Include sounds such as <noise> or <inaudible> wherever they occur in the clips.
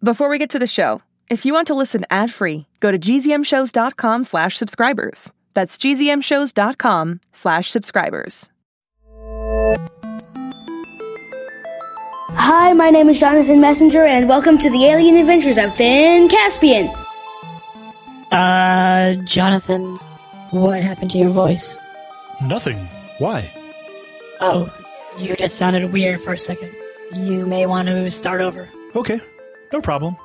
Before we get to the show, if you want to listen ad-free, go to gzmshows.com slash subscribers. That's gzmshows.com slash subscribers. Hi, my name is Jonathan Messenger, and welcome to the Alien Adventures of Finn Caspian. Uh, Jonathan, what happened to your voice? Nothing. Why? Oh, you just sounded weird for a second. You may want to start over. Okay, no problem.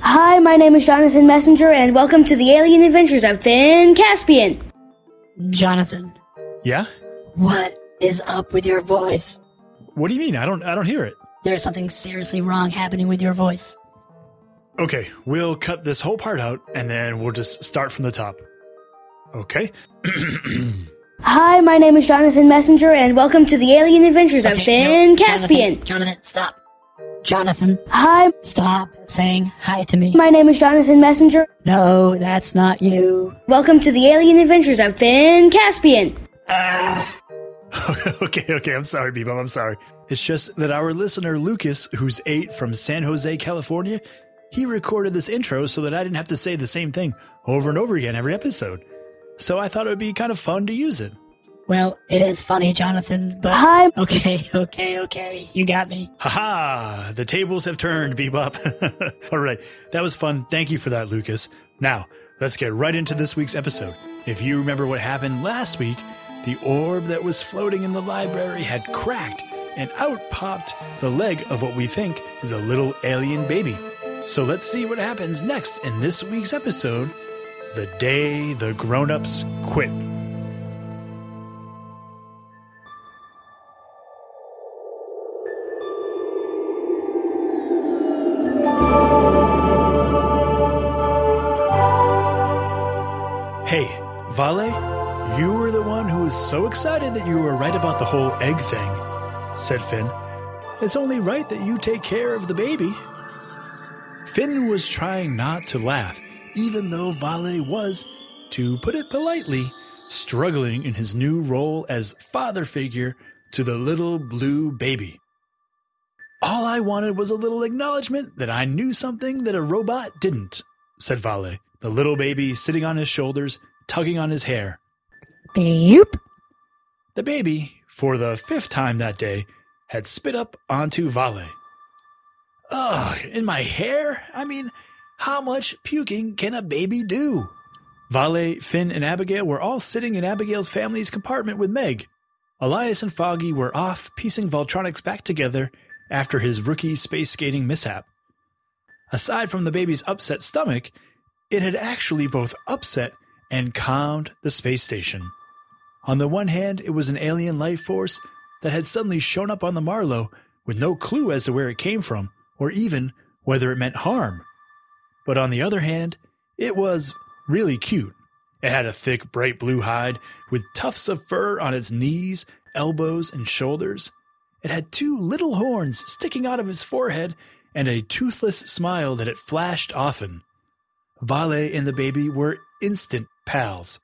Hi, my name is Jonathan Messenger, and welcome to the Alien Adventures of Finn Caspian. Jonathan, Yeah? what is up with your voice? What do you mean? I don't I don't hear it. There's something seriously wrong happening with your voice. Okay, we'll cut this whole part out and then we'll just start from the top. Okay? <clears throat> Hi, my name is Jonathan Messenger, and welcome to the Alien Adventures of Okay, Finn no, Caspian. Jonathan, Jonathan, stop. Jonathan, Hi, stop saying hi to me. my name is Jonathan Messenger. No, that's not you. Welcome to the Alien Adventures of Finn Caspian. Ah. <laughs> okay, okay, I'm sorry, BeeBop, I'm sorry. It's just that our listener Lucas, who's eight from San Jose, California, he recorded this intro so that I didn't have to say the same thing over and over again every episode. So I thought it would be kind of fun to use it. Well, it is funny, Jonathan, but. Hi. Okay, okay, okay. You got me. Haha, the tables have turned, BeeBop. <laughs> All right, that was fun. Thank you for that, Lucas. Now, let's get right into this week's episode. If you remember what happened last week, the orb that was floating in the library had cracked, and out popped the leg of what we think is a little alien baby. So let's see what happens next in this week's episode The Day the Grown Ups Quit. Vale, you were the one who was so excited that you were right about the whole egg thing, said Finn. It's only right that you take care of the baby. Finn was trying not to laugh, even though Vale was, to put it politely, struggling in his new role as father figure to the little blue baby. All I wanted was a little acknowledgement that I knew something that a robot didn't, said Vale, the little baby sitting on his shoulders, tugging on his hair. Beep. The baby, for the fifth time that day, had spit up onto Vale. Ugh, in my hair? I mean, how much puking can a baby do? Vale, Finn, and Abigail were all sitting in Abigail's family's compartment with Meg. Elias and Foggy were off piecing Voltronics back together after his rookie space skating mishap. Aside from the baby's upset stomach, it had actually both upset and calmed the space station. On the one hand, it was an alien life force that had suddenly shown up on the Marlow with no clue as to where it came from, or even whether it meant harm. But on the other hand, it was really cute. It had a thick, bright blue hide with tufts of fur on its knees, elbows, and shoulders. It had two little horns sticking out of its forehead and a toothless smile that it flashed often. Vale and the baby were instant pals.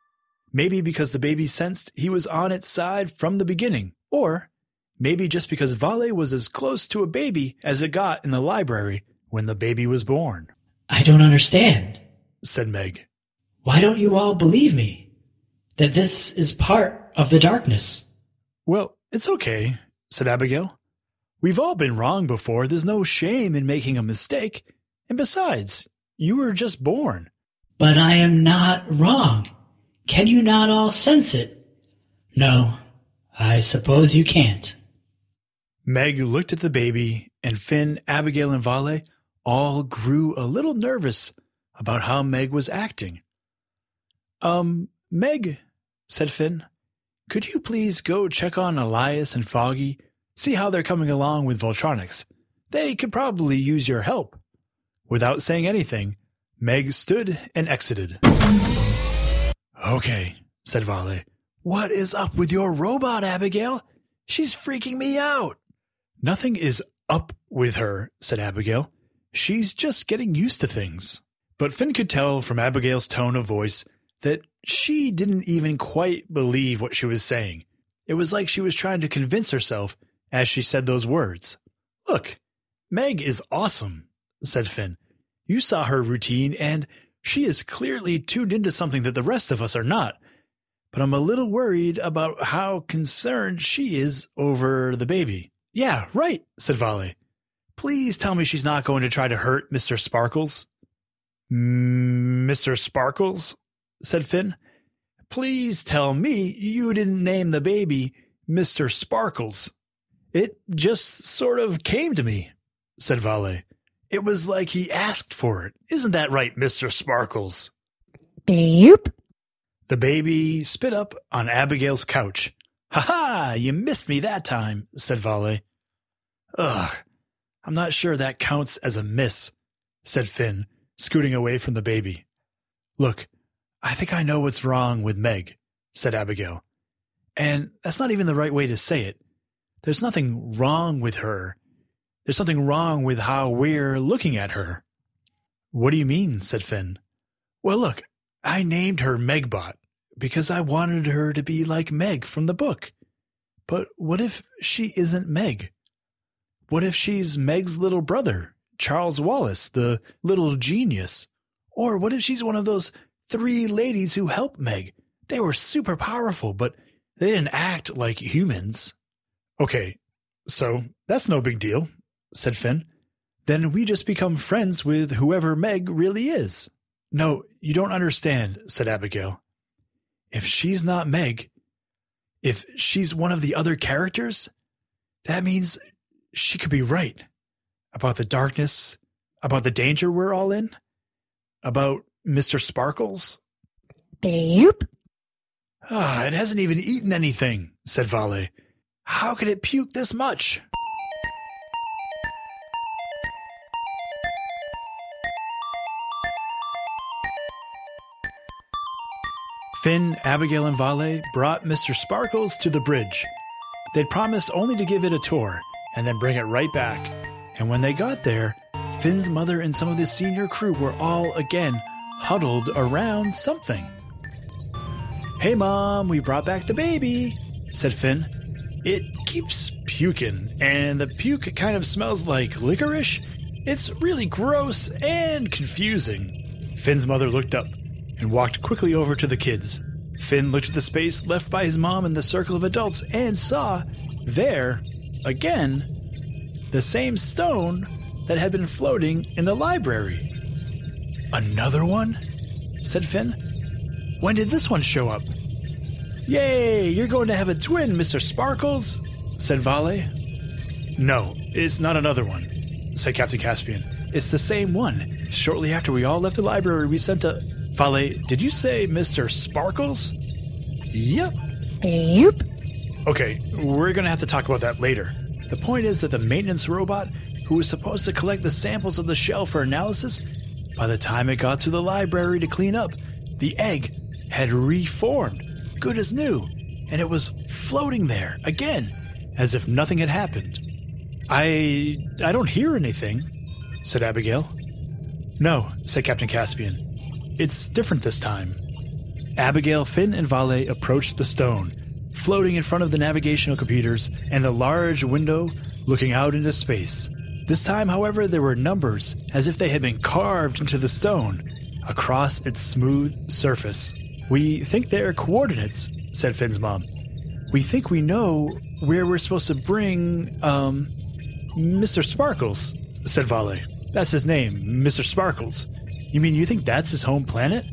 Maybe because the baby sensed he was on its side from the beginning, or maybe just because Vale was as close to a baby as it got in the library when the baby was born, I don't understand. said Meg. Why don't you all believe me? That this is part of the darkness. Well, it's okay, said Abigail. We've all been wrong before. There's no shame in making a mistake. And besides, you were just born. But I am not wrong. Can you not all sense it? No, I suppose you can't. Meg looked at the baby, and Finn, Abigail, and Vale all grew a little nervous about how Meg was acting. Um, Meg, said Finn, could you please go check on Elias and Foggy, see how they're coming along with Voltronics? They could probably use your help. Without saying anything, Meg stood and exited. Okay, said Vale. What is up with your robot, Abigail? She's freaking me out. Nothing is up with her, said Abigail. She's just getting used to things. But Finn could tell from Abigail's tone of voice that she didn't even quite believe what she was saying. It was like she was trying to convince herself as she said those words. Look, Meg is awesome, said Finn. You saw her routine, and she is clearly tuned into something that the rest of us are not. But I'm a little worried about how concerned she is over the baby. Yeah, right, said Vale. Please tell me she's not going to try to hurt Mr. Sparkles. Mr. Sparkles? said Finn. Please tell me you didn't name the baby Mr. Sparkles. It just sort of came to me, said Vale. It was like he asked for it. Isn't that right, Mr. Sparkles? Beep. The baby spit up on Abigail's couch. Ha ha! You missed me that time, said Vale. Ugh, I'm not sure that counts as a miss, said Finn, scooting away from the baby. Look, I think I know what's wrong with Meg, said Abigail. And that's not even the right way to say it. There's nothing wrong with her. There's something wrong with how we're looking at her. What do you mean? said Finn. Well, look, I named her Megbot because I wanted her to be like Meg from the book. But what if she isn't Meg? What if she's Meg's little brother, Charles Wallace, the little genius? Or what if she's one of those three ladies who helped Meg? They were super powerful, but they didn't act like humans. Okay, so that's no big deal, said Finn. Then we just become friends with whoever Meg really is. No, you don't understand, said Abigail. If she's not Meg, if she's one of the other characters, that means she could be right about the darkness, about the danger we're all in, about Mr. Sparkles. Beep. Ah, it hasn't even eaten anything, said Vale. How could it puke this much? Finn, Abigail, and Vale brought Mr. Sparkles to the bridge. They'd promised only to give it a tour and then bring it right back. And when they got there, Finn's mother and some of the senior crew were all again huddled around something. Hey, Mom, we brought back the baby, said Finn. It keeps puking, and the puke kind of smells like licorice. It's really gross and confusing. Finn's mother looked up and walked quickly over to the kids. Finn looked at the space left by his mom in the circle of adults and saw, there, again, the same stone that had been floating in the library. Another one? said Finn. When did this one show up? Yay, you're going to have a twin, Mr. Sparkles, said Vale. No, it's not another one, said Captain Caspian. It's the same one. Shortly after we all left the library, we sent a. Vale, did you say Mr. Sparkles? Yep. Beep. Okay, we're gonna have to talk about that later. The point is that the maintenance robot, who was supposed to collect the samples of the shell for analysis, by the time it got to the library to clean up, the egg had reformed, good as new, and it was floating there again, as if nothing had happened. I I don't hear anything, said Abigail. No, said Captain Caspian. It's different this time. Abigail, Finn, and Vale approached the stone, floating in front of the navigational computers and the large window looking out into space. This time, however, there were numbers as if they had been carved into the stone across its smooth surface. We think they're coordinates, said Finn's mom. We think we know where we're supposed to bring, um, Mr. Sparkles, said Vale. That's his name, Mr. Sparkles. You mean you think that's his home planet?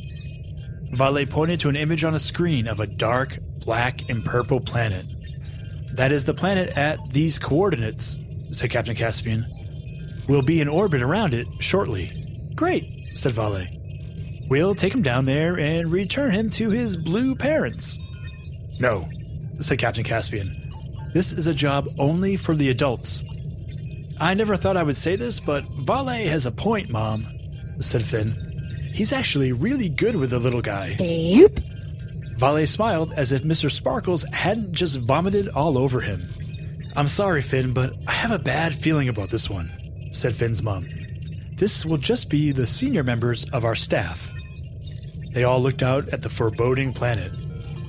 Vale pointed to an image on a screen of a dark, black, and purple planet. That is the planet at these coordinates, said Captain Caspian. We'll be in orbit around it shortly. Great, said Vale. We'll take him down there and return him to his blue parents. No, said Captain Caspian. This is a job only for the adults. I never thought I would say this, but Vale has a point, Mom, said Finn. He's actually really good with the little guy. Beep. Vale smiled as if Mr. Sparkles hadn't just vomited all over him. I'm sorry, Finn, but I have a bad feeling about this one, said Finn's mom. This will just be the senior members of our staff. They all looked out at the foreboding planet.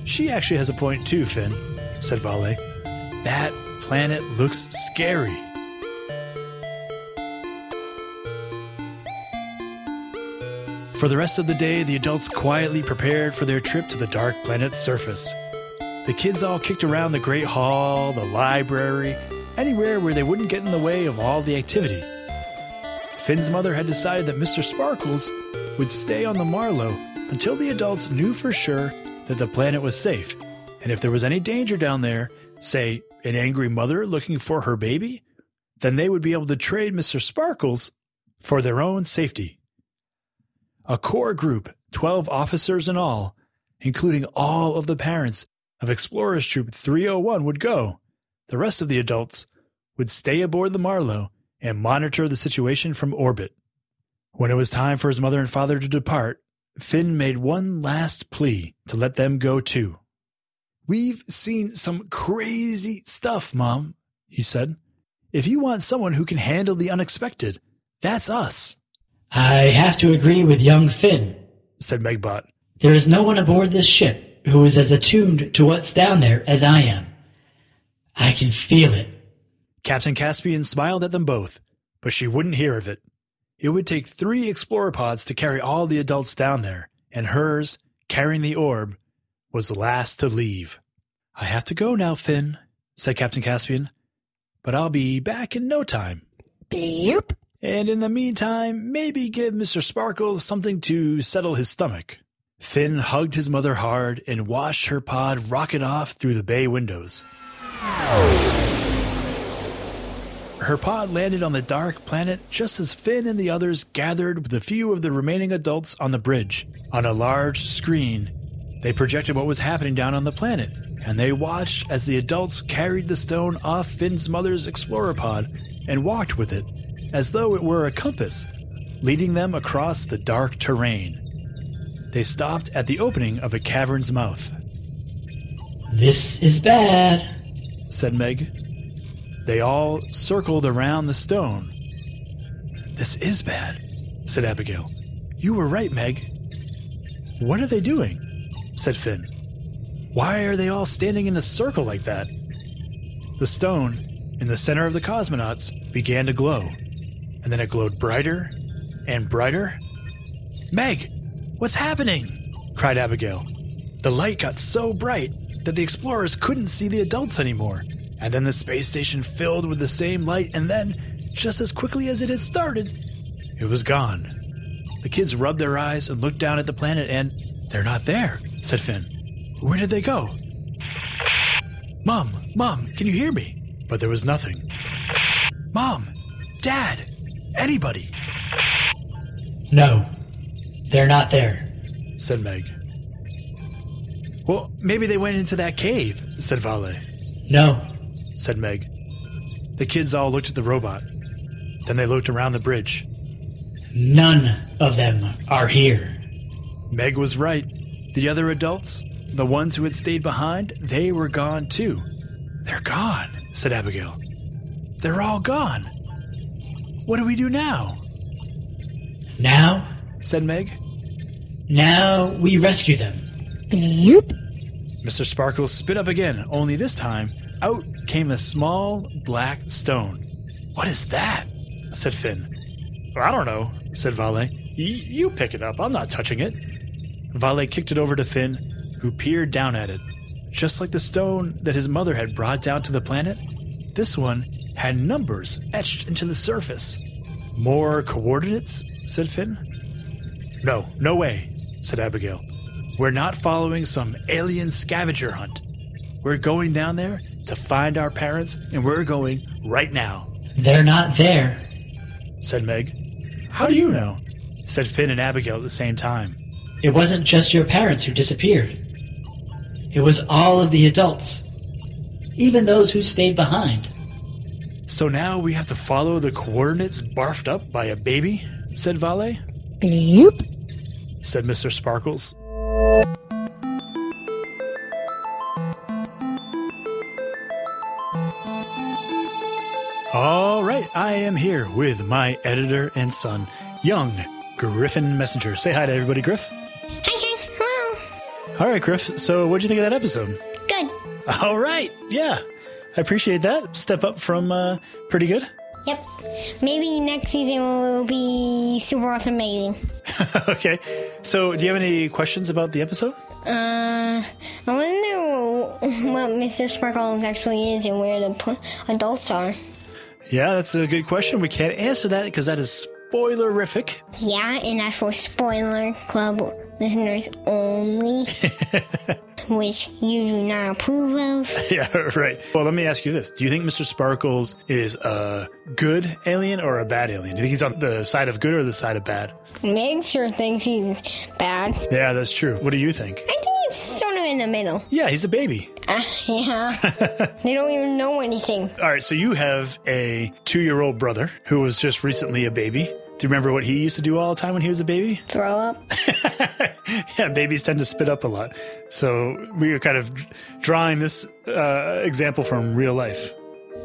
She actually has a point too, Finn, said Vale. That planet looks scary. For the rest of the day, the adults quietly prepared for their trip to the dark planet's surface. The kids all kicked around the Great Hall, the library, anywhere where they wouldn't get in the way of all the activity. Finn's mother had decided that Mr. Sparkles would stay on the Marlow until the adults knew for sure that the planet was safe. And if there was any danger down there, say an angry mother looking for her baby, then they would be able to trade Mr. Sparkles for their own safety. A core group, 12 officers in all, including all of the parents of Explorers Troop 301, would go. The rest of the adults would stay aboard the Marlow and monitor the situation from orbit. When it was time for his mother and father to depart, Finn made one last plea to let them go too. We've seen some crazy stuff, Mom, he said. If you want someone who can handle the unexpected, that's us, I have to agree with young Finn. said Megbot. There is no one aboard this ship who is as attuned to what's down there as I am. I can feel it. Captain Caspian smiled at them both, but she wouldn't hear of it. It would take three explorer pods to carry all the adults down there, and hers, carrying the orb, was the last to leave. I have to go now, Finn, said Captain Caspian, but I'll be back in no time. Bloop. And in the meantime, maybe give Mr. Sparkles something to settle his stomach. Finn hugged his mother hard and watched her pod rocket off through the bay windows. Her pod landed on the dark planet just as Finn and the others gathered with a few of the remaining adults on the bridge. On a large screen, they projected what was happening down on the planet, and they watched as the adults carried the stone off Finn's mother's explorer pod and walked with it, as though it were a compass, leading them across the dark terrain. They stopped at the opening of a cavern's mouth, This is bad. said Meg. They all circled around the stone. This is bad, said Abigail. You were right, Meg. What are they doing? said Finn. Why are they all standing in a circle like that? The stone in the center of the cosmonauts began to glow, and then it glowed brighter and brighter. Meg, what's happening? cried Abigail. The light got so bright that the explorers couldn't see the adults anymore, and then the space station filled with the same light, and then, just as quickly as it had started, it was gone. The kids rubbed their eyes and looked down at the planet, and they're not there, said Finn. Where did they go? Mom, Mom, can you hear me? But there was nothing. Mom, Dad, anybody, No, they're not there. said Meg. Well, maybe they went into that cave, said Vale, No, said Meg. The kids all looked at the robot. Then they looked around the bridge. none of them are here. Meg was right. The other adults, the ones who had stayed behind, they were gone too. They're gone, said Abigail. They're all gone. What do we do now? Now, said Meg. now we rescue them. Bloop. Mr. Sparkles spit up again, only this time out came a small black stone. What is that? said Finn. I don't know, said Vale. Y- you pick it up. I'm not touching it. Vale kicked it over to Finn, who peered down at it. Just like the stone that his mother had brought down to the planet, this one had numbers etched into the surface. More coordinates? said Finn. No, no way, said Abigail. We're not following some alien scavenger hunt. We're going down there to find our parents, and we're going right now, They're not there. said Meg. How do you know? said Finn and Abigail at the same time. It wasn't just your parents who disappeared. It was all of the adults. Even those who stayed behind. So now we have to follow the coordinates barfed up by a baby? said Vale. Bloop. said Mr. Sparkles. All right, I am here with my editor and son, young Griffin Messenger. Say hi to everybody, Griff. Hi, hi. Hello. All right, Griff. So, what'd you think of that episode? Good. All right, yeah, I appreciate that. Step up from uh, pretty good. Yep. Maybe next season will be super awesome amazing. <laughs> okay. So, do you have any questions about the episode? Uh, I wonder what Mr. Sparkles actually is and where the p- adults are. Yeah, that's a good question. We can't answer that because that is spoilerific. Yeah, and that's for Spoiler Club listeners only, <laughs> which you do not approve of. <laughs> yeah, right. Well, let me ask you this. Do you think Mr. Sparkles is a good alien or a bad alien? Do you think he's on the side of good or the side of bad? Meg sure thinks he's bad. Yeah, that's true. What do you think? I think he's sort of in the middle. Yeah, he's a baby. Uh, yeah. <laughs> they don't even know anything. All right, so you have a two year old brother who was just recently a baby. Do you remember what he used to do all the time when he was a baby? Throw up. <laughs> yeah, babies tend to spit up a lot. So we are kind of drawing this uh, example from real life.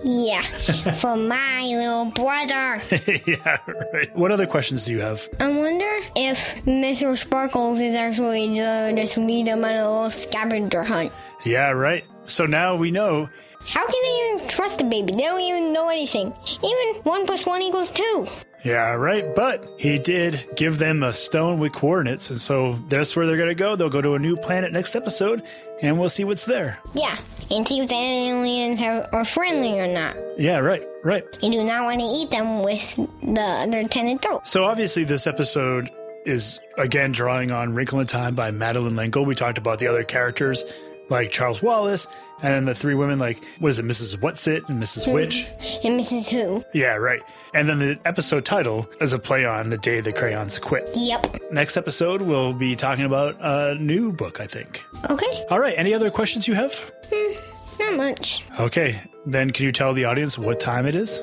Yeah, for my little brother. <laughs> yeah, right. What other questions do you have? I wonder if Mr. Sparkles is actually the, just lead them on a little scavenger hunt. Yeah, right. So now we know. How can they even trust a baby? They don't even know anything. Even one plus one equals two. Yeah, right. But he did give them a stone with coordinates. And so that's where they're going to go. They'll go to a new planet next episode and we'll see what's there. Yeah, and see if the aliens are, are friendly or not. Yeah, right, right. You do not want to eat them with the other ten adults. So obviously, this episode is again drawing on Wrinkle in Time by Madeleine L'Engle. We talked about the other characters like Charles Wallace, and then the three women like what is it, Mrs. Whatsit and Mrs. Hmm. Which. And Mrs. Who? Yeah, right. And then the episode title is a play on the day the crayons quit. Yep. Next episode, we'll be talking about a new book, I think. Okay. All right. Any other questions you have? Hmm, not much. Okay. Then can you tell the audience what time it is?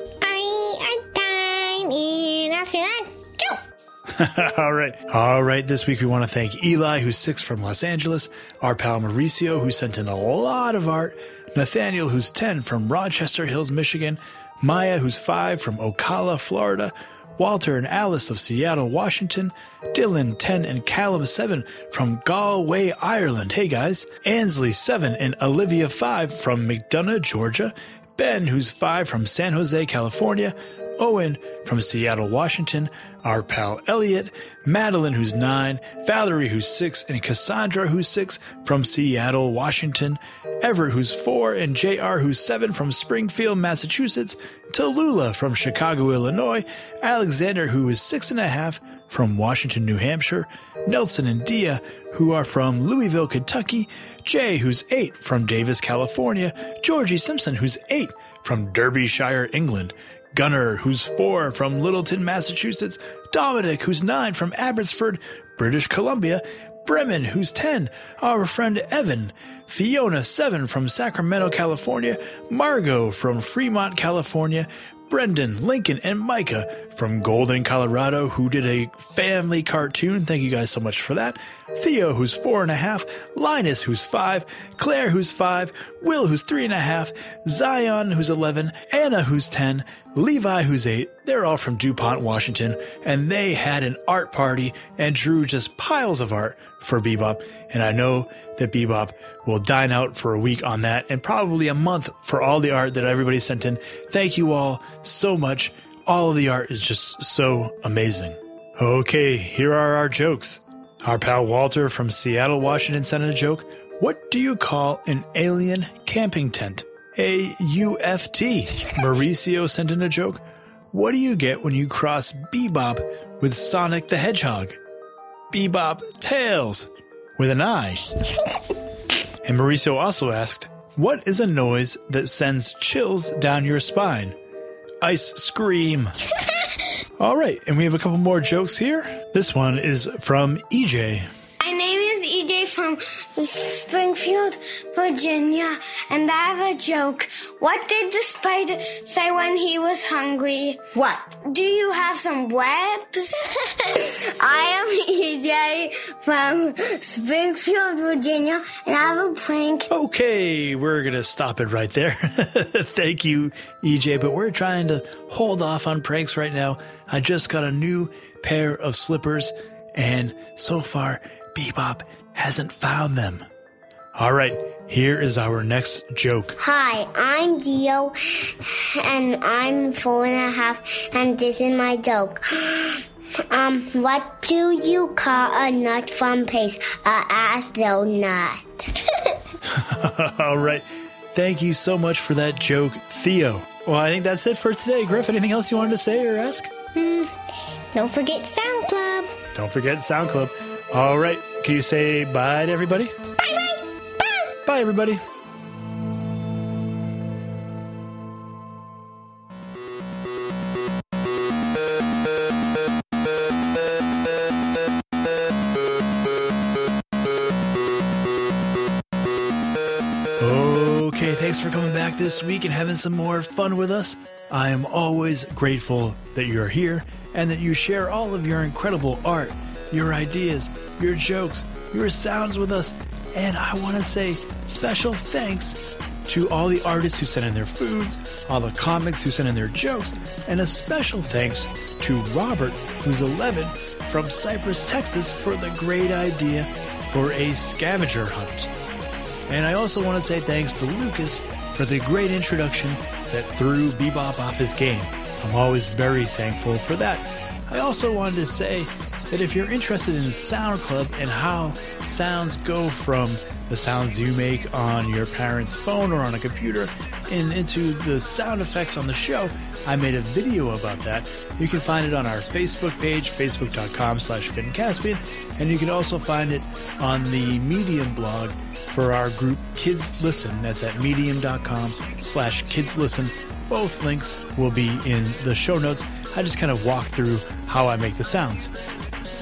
<laughs> All right. All right. This week we want to thank Eli, who's six from Los Angeles, our pal Mauricio, who sent in a lot of art, Nathaniel, who's 10 from Rochester Hills, Michigan, Maya, who's five from Ocala, Florida, Walter and Alice of Seattle, Washington, Dylan, 10, and Callum, 7 from Galway, Ireland. Hey guys. Ansley, 7, and Olivia, 5 from McDonough, Georgia, Ben, who's 5 from San Jose, California, Owen from Seattle, Washington, our pal Elliot, Madeline, who's nine, Valerie, who's six, and Cassandra, who's six, from Seattle, Washington, Everett, who's four, and JR, who's seven, from Springfield, Massachusetts, Tallulah from Chicago, Illinois, Alexander, who is six and a half, from Washington, New Hampshire, Nelson and Dia, who are from Louisville, Kentucky, Jay, who's eight, from Davis, California, Georgie Simpson, who's eight, from Derbyshire, England, Gunnar, who's four from Littleton, Massachusetts, Dominic, who's nine from Abbotsford, British Columbia, Bremen, who's 10, our friend Evan, Fiona, 7 from Sacramento, California, Margot from Fremont, California, Brendan, Lincoln, and Micah from Golden, Colorado, who did a family cartoon. Thank you guys so much for that. Theo, who's four and a half, Linus, who's five, Claire, who's five, Will, who's three and a half, Zion, who's 11, Anna, who's 10, Levi, who's eight. They're all from DuPont, Washington, and they had an art party and drew just piles of art for BeeBop. And I know that BeeBop will dine out for a week on that and probably a month for all the art that everybody sent in. Thank you all so much. All of the art is just so amazing. Okay, here are our jokes. Our pal Walter from Seattle, Washington sent in a joke. What do you call an alien camping tent? A UFT. Mauricio sent in a joke. What do you get when you cross BeeBop with Sonic the Hedgehog? BeeBop Tails with an I. <laughs> And Mauricio also asked, What is a noise that sends chills down your spine? Ice scream. <laughs> All right, and we have a couple more jokes here. This one is from EJ. My name is EJ from Springfield, Virginia, and I have a joke. What did the spider say when he was hungry? What? Do you have some webs? <laughs> I am EJ from Springfield, Virginia, and I have a prank. Okay, we're going to stop it right there. <laughs> Thank you, EJ, but we're trying to hold off on pranks right now. I just got a new pair of slippers, and so far, BeeBop hasn't found them. All right, here is our next joke. Hi, I'm Dio, and I'm four and a half, and this is my joke. Um, what do you call a nut from paste? A astronaut. <laughs> All right. Thank you so much for that joke, Theo. Well, I think that's it for today. Griff, anything else you wanted to say or ask? Don't forget Sound Club. Don't forget Sound Club. All right. Can you say bye to everybody? Bye bye. Bye. Bye, everybody. This week and having some more fun with us. I am always grateful that you're here and that you share all of your incredible art, your ideas, your jokes, your sounds with us. And I want to say special thanks to all the artists who sent in their foods, all the comics who sent in their jokes, and a special thanks to Robert, who's 11, from Cypress, Texas, for the great idea for a scavenger hunt. And I also want to say thanks to Lucas for the great introduction that threw BeeBop off his game. I'm always very thankful for that. I also wanted to say that if you're interested in Sound Club and how sounds go from the sounds you make on your parents' phone or on a computer and into the sound effects on the show, I made a video about that. You can find it on our Facebook page, facebook.com slash FinnCaspian, and you can also find it on the Medium blog for our group Kids Listen. That's at medium.com slash kids listen. Both links will be in the show notes. I just kind of walk through how I make the sounds.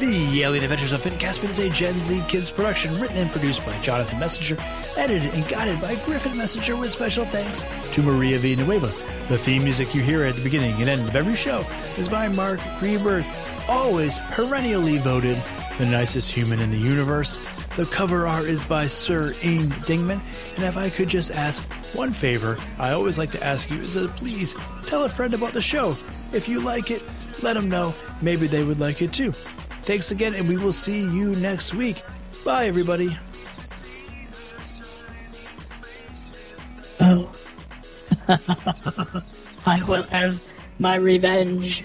The Alien Adventures of Finn Caspian is a Gen Z kids production written and produced by Jonathan Messenger, edited and guided by Griffin Messenger with special thanks to Maria Villanueva. The theme music you hear at the beginning and end of every show is by Mark Greenberg, always perennially voted the nicest human in the universe. The cover art is by Sir Ian Dingman, and if I could just ask one favor, I always like to ask you is that please tell a friend about the show. If you like it, let them know. Maybe they would like it too. Thanks again, and we will see you next week. Bye, everybody. Oh. <laughs> I will have my revenge.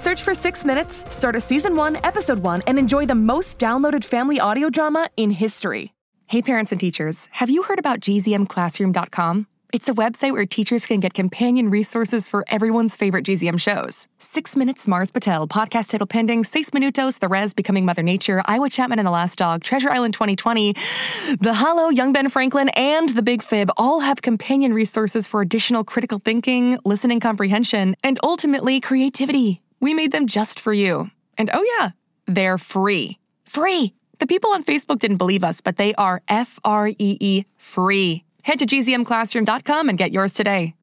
Search for Six Minutes, start a season one, episode one, and enjoy the most downloaded family audio drama in history. Hey, parents and teachers, have you heard about gzmclassroom.com? It's a website where teachers can get companion resources for everyone's favorite GZM shows. Six Minutes, Mars Patel, Podcast Title Pending, Seis Minutos, The Res, Becoming Mother Nature, Iowa Chapman and the Last Dog, Treasure Island 2020, The Hollow, Young Ben Franklin, and The Big Fib all have companion resources for additional critical thinking, listening comprehension, and ultimately creativity. We made them just for you. And oh, yeah, they're free. Free! The people on Facebook didn't believe us, but they are F R E E free. Head to gzmclassroom.com and get yours today.